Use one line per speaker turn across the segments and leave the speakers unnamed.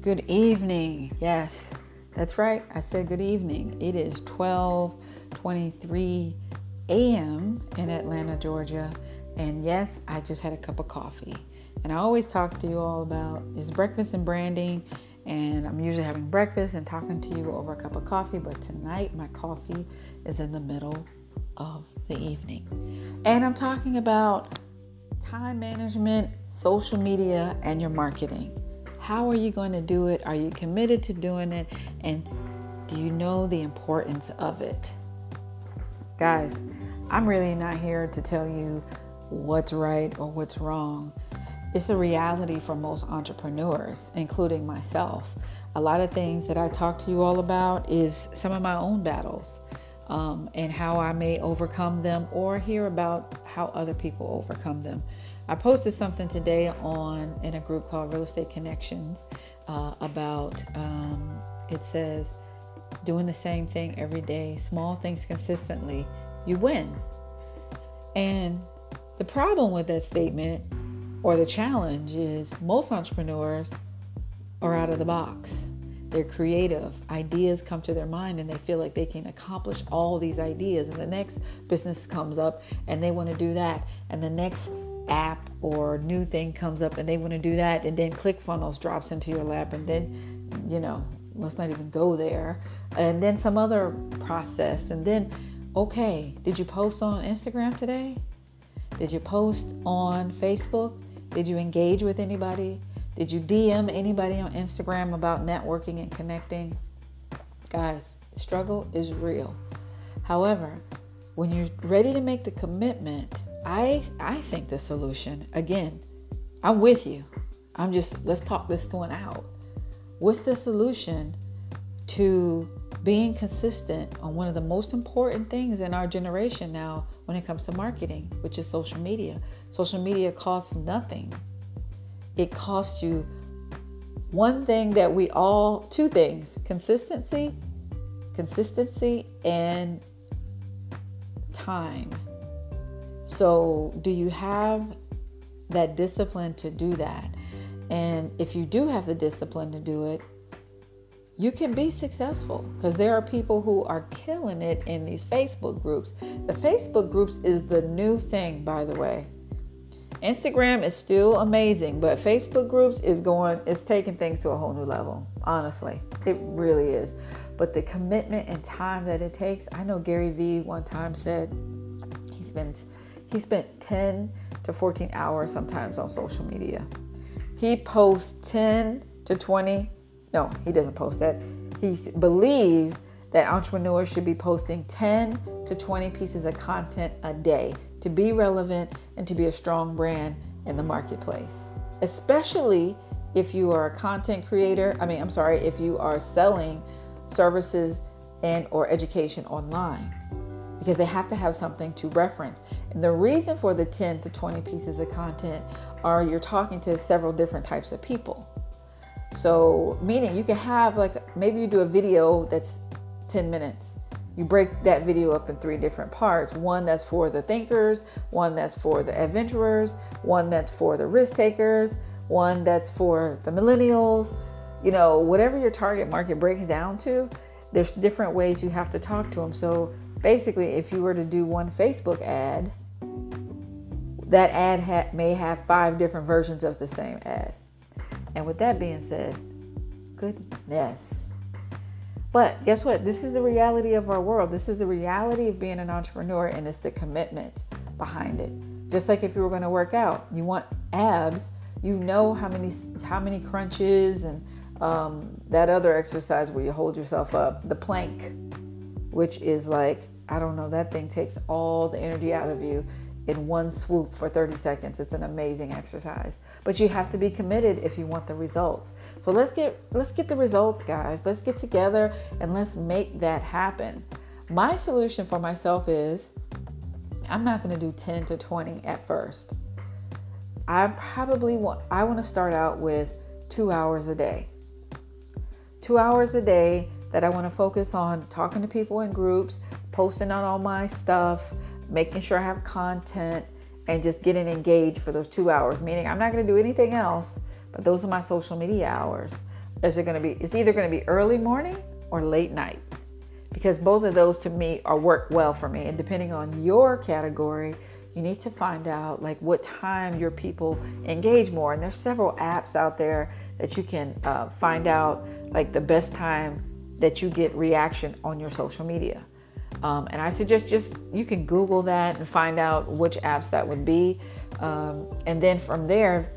Good evening. Yes, that's right. I said good evening. It is 12:23 a.m. in Atlanta, Georgia. And yes, I just had a cup of coffee. And I always talk to you all about is breakfast and branding. And I'm usually having breakfast and talking to you over a cup of coffee, but tonight my coffee is in the middle of the evening. And I'm talking about time management, social media, and your marketing. How are you going to do it? Are you committed to doing it? And do you know the importance of it? Guys, I'm really not here to tell you what's right or what's wrong. It's a reality for most entrepreneurs, including myself. A lot of things that I talk to you all about is some of my own battles um, and how I may overcome them or hear about how other people overcome them. I posted something today on in a group called Real Estate Connections uh, about um, it says doing the same thing every day, small things consistently, you win. And the problem with that statement or the challenge is most entrepreneurs are out of the box. They're creative. Ideas come to their mind and they feel like they can accomplish all these ideas. And the next business comes up and they want to do that. And the next app or new thing comes up and they want to do that. And then ClickFunnels drops into your lap. And then, you know, let's not even go there. And then some other process. And then, okay, did you post on Instagram today? Did you post on Facebook? Did you engage with anybody? Did you DM anybody on Instagram about networking and connecting? Guys, struggle is real. However, when you're ready to make the commitment, I I think the solution, again, I'm with you. I'm just let's talk this one out. What's the solution to being consistent on one of the most important things in our generation now when it comes to marketing, which is social media. Social media costs nothing. It costs you one thing that we all, two things consistency, consistency, and time. So, do you have that discipline to do that? And if you do have the discipline to do it, you can be successful because there are people who are killing it in these Facebook groups. The Facebook groups is the new thing, by the way. Instagram is still amazing, but Facebook groups is going, it's taking things to a whole new level. Honestly, it really is. But the commitment and time that it takes, I know Gary Vee one time said he spends he spent 10 to 14 hours sometimes on social media. He posts 10 to 20 no, he doesn't post that. He believes that entrepreneurs should be posting 10 to 20 pieces of content a day to be relevant and to be a strong brand in the marketplace. Especially if you are a content creator, I mean, I'm sorry, if you are selling services and or education online because they have to have something to reference. And the reason for the 10 to 20 pieces of content are you're talking to several different types of people. So, meaning you can have like maybe you do a video that's 10 minutes. You break that video up in three different parts one that's for the thinkers, one that's for the adventurers, one that's for the risk takers, one that's for the millennials. You know, whatever your target market breaks down to, there's different ways you have to talk to them. So, basically, if you were to do one Facebook ad, that ad ha- may have five different versions of the same ad. And with that being said, goodness. But guess what? This is the reality of our world. This is the reality of being an entrepreneur, and it's the commitment behind it. Just like if you were going to work out, you want abs, you know how many how many crunches and um, that other exercise where you hold yourself up, the plank, which is like I don't know, that thing takes all the energy out of you in one swoop for 30 seconds. It's an amazing exercise. But you have to be committed if you want the results. So let's get let's get the results, guys. Let's get together and let's make that happen. My solution for myself is I'm not going to do 10 to 20 at first. I probably want I want to start out with 2 hours a day. 2 hours a day that I want to focus on talking to people in groups, posting on all my stuff, making sure I have content, and just getting engaged for those two hours. Meaning, I'm not going to do anything else, but those are my social media hours. is it going to be? It's either going to be early morning or late night because both of those to me are work well for me. And depending on your category, you need to find out like what time your people engage more. And there's several apps out there that you can uh, find out like the best time that you get reaction on your social media. Um, and I suggest just you can Google that and find out which apps that would be. Um, and then from there,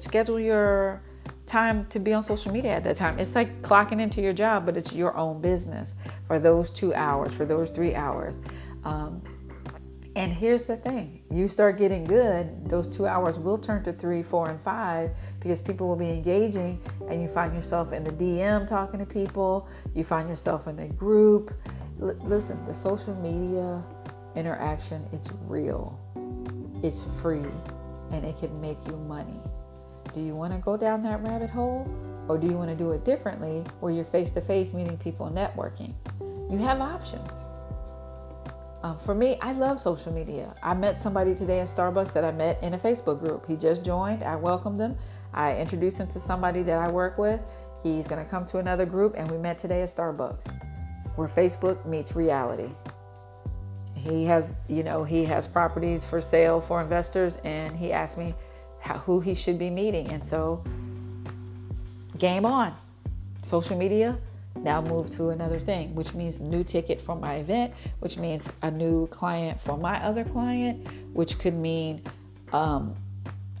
schedule your time to be on social media at that time. It's like clocking into your job, but it's your own business for those two hours, for those three hours. Um, and here's the thing you start getting good, those two hours will turn to three, four, and five because people will be engaging, and you find yourself in the DM talking to people, you find yourself in a group. L- listen, the social media interaction, it's real, it's free, and it can make you money. Do you want to go down that rabbit hole? Or do you want to do it differently where you're face to face meeting people networking? You have options. Um, for me, I love social media. I met somebody today at Starbucks that I met in a Facebook group. He just joined. I welcomed him. I introduced him to somebody that I work with. He's going to come to another group, and we met today at Starbucks, where Facebook meets reality. He has, you know, he has properties for sale for investors, and he asked me how, who he should be meeting. And so, game on. Social media now move to another thing, which means new ticket for my event, which means a new client for my other client, which could mean um,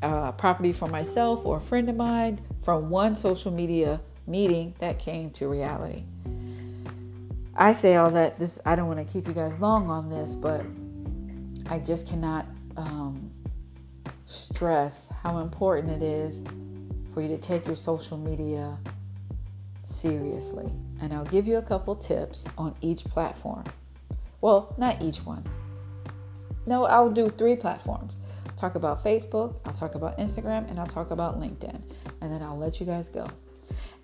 a property for myself or a friend of mine from one social media meeting that came to reality. I say all that this I don't want to keep you guys long on this, but I just cannot um, stress how important it is for you to take your social media seriously. And I'll give you a couple tips on each platform. Well, not each one. No, I'll do three platforms. Talk about Facebook, I'll talk about Instagram, and I'll talk about LinkedIn. And then I'll let you guys go.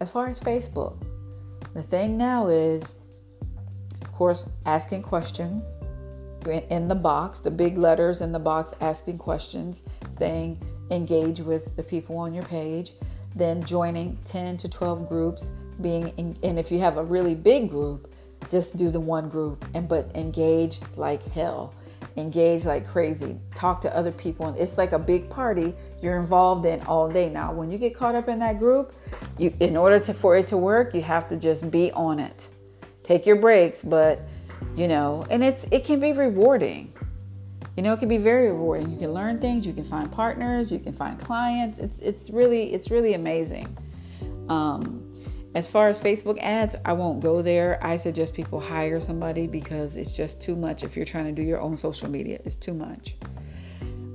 As far as Facebook, the thing now is, of course, asking questions in the box, the big letters in the box, asking questions, staying engaged with the people on your page, then joining 10 to 12 groups, being in, and if you have a really big group, just do the one group and but engage like hell. Engage like crazy. Talk to other people and it's like a big party you're involved in all day. Now, when you get caught up in that group, you in order to for it to work, you have to just be on it. Take your breaks, but you know, and it's it can be rewarding. You know, it can be very rewarding. You can learn things, you can find partners, you can find clients. It's it's really it's really amazing. Um, as far as Facebook ads, I won't go there. I suggest people hire somebody because it's just too much if you're trying to do your own social media. It's too much.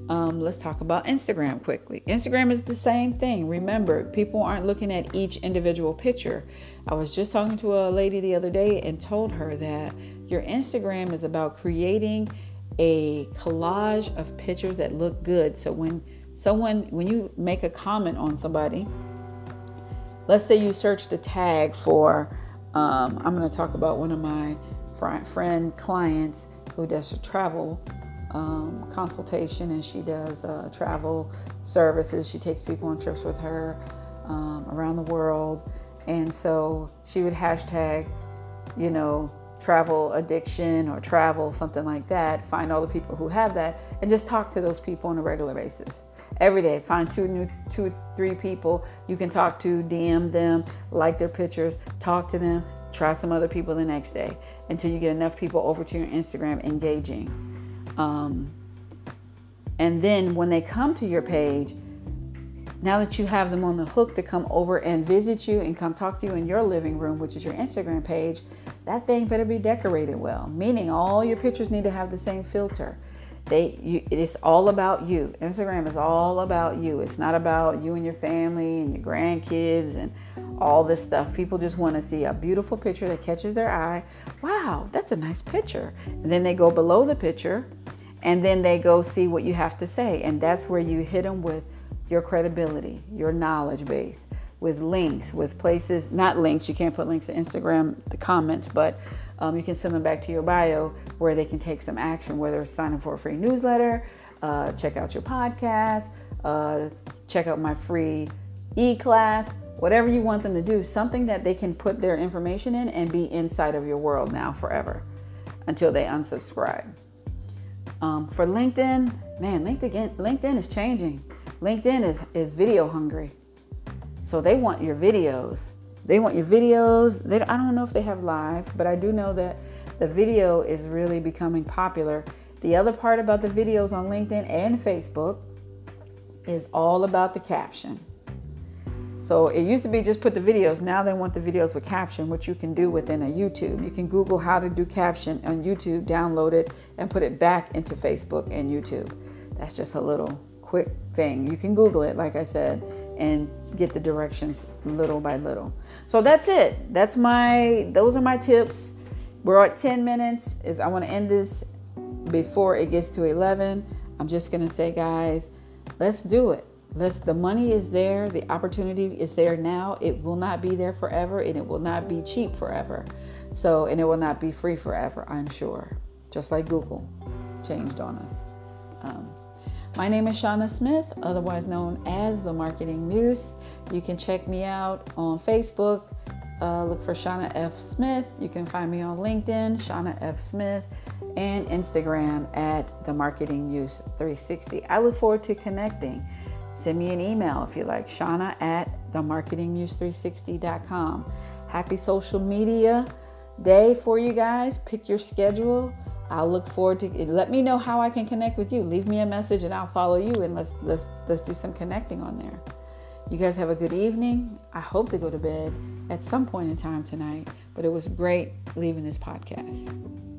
Um, let's talk about Instagram quickly. Instagram is the same thing. Remember, people aren't looking at each individual picture. I was just talking to a lady the other day and told her that your Instagram is about creating a collage of pictures that look good. So when someone, when you make a comment on somebody, let's say you search the tag for, um, I'm going to talk about one of my friend clients who does a travel um, consultation and she does uh, travel services. She takes people on trips with her um, around the world. And so she would hashtag, you know, travel addiction or travel, something like that. Find all the people who have that and just talk to those people on a regular basis every day. Find two new, two, three people you can talk to, DM them, like their pictures, talk to them, try some other people the next day until you get enough people over to your Instagram engaging. Um, and then when they come to your page, now that you have them on the hook to come over and visit you and come talk to you in your living room, which is your Instagram page, that thing better be decorated well. Meaning all your pictures need to have the same filter. They, you, it's all about you. Instagram is all about you. It's not about you and your family and your grandkids and all this stuff. People just want to see a beautiful picture that catches their eye. Wow, that's a nice picture. And then they go below the picture and then they go see what you have to say. And that's where you hit them with your credibility, your knowledge base, with links, with places, not links, you can't put links to Instagram, the comments, but um, you can send them back to your bio where they can take some action, whether it's signing for a free newsletter, uh, check out your podcast, uh, check out my free e class, whatever you want them to do, something that they can put their information in and be inside of your world now forever until they unsubscribe. Um, for LinkedIn, man, LinkedIn LinkedIn is changing. LinkedIn is is video hungry, so they want your videos. They want your videos. They I don't know if they have live, but I do know that the video is really becoming popular. The other part about the videos on LinkedIn and Facebook is all about the caption. So it used to be just put the videos. Now they want the videos with caption, which you can do within a YouTube. You can Google how to do caption on YouTube, download it, and put it back into Facebook and YouTube. That's just a little quick thing. You can Google it, like I said, and get the directions little by little. So that's it. That's my those are my tips. We're at 10 minutes. Is I want to end this before it gets to 11. I'm just gonna say, guys, let's do it Let's, the money is there, the opportunity is there now. It will not be there forever and it will not be cheap forever. So, and it will not be free forever, I'm sure. Just like Google changed on us. Um, my name is Shauna Smith, otherwise known as the Marketing Muse. You can check me out on Facebook. Uh, look for Shauna F. Smith. You can find me on LinkedIn, Shauna F. Smith, and Instagram at the Marketing Muse 360. I look forward to connecting. Send me an email if you like, Shauna at themarketingmuse360.com. Happy social media day for you guys. Pick your schedule. I'll look forward to. Let me know how I can connect with you. Leave me a message and I'll follow you and let's let's let's do some connecting on there. You guys have a good evening. I hope to go to bed at some point in time tonight, but it was great leaving this podcast.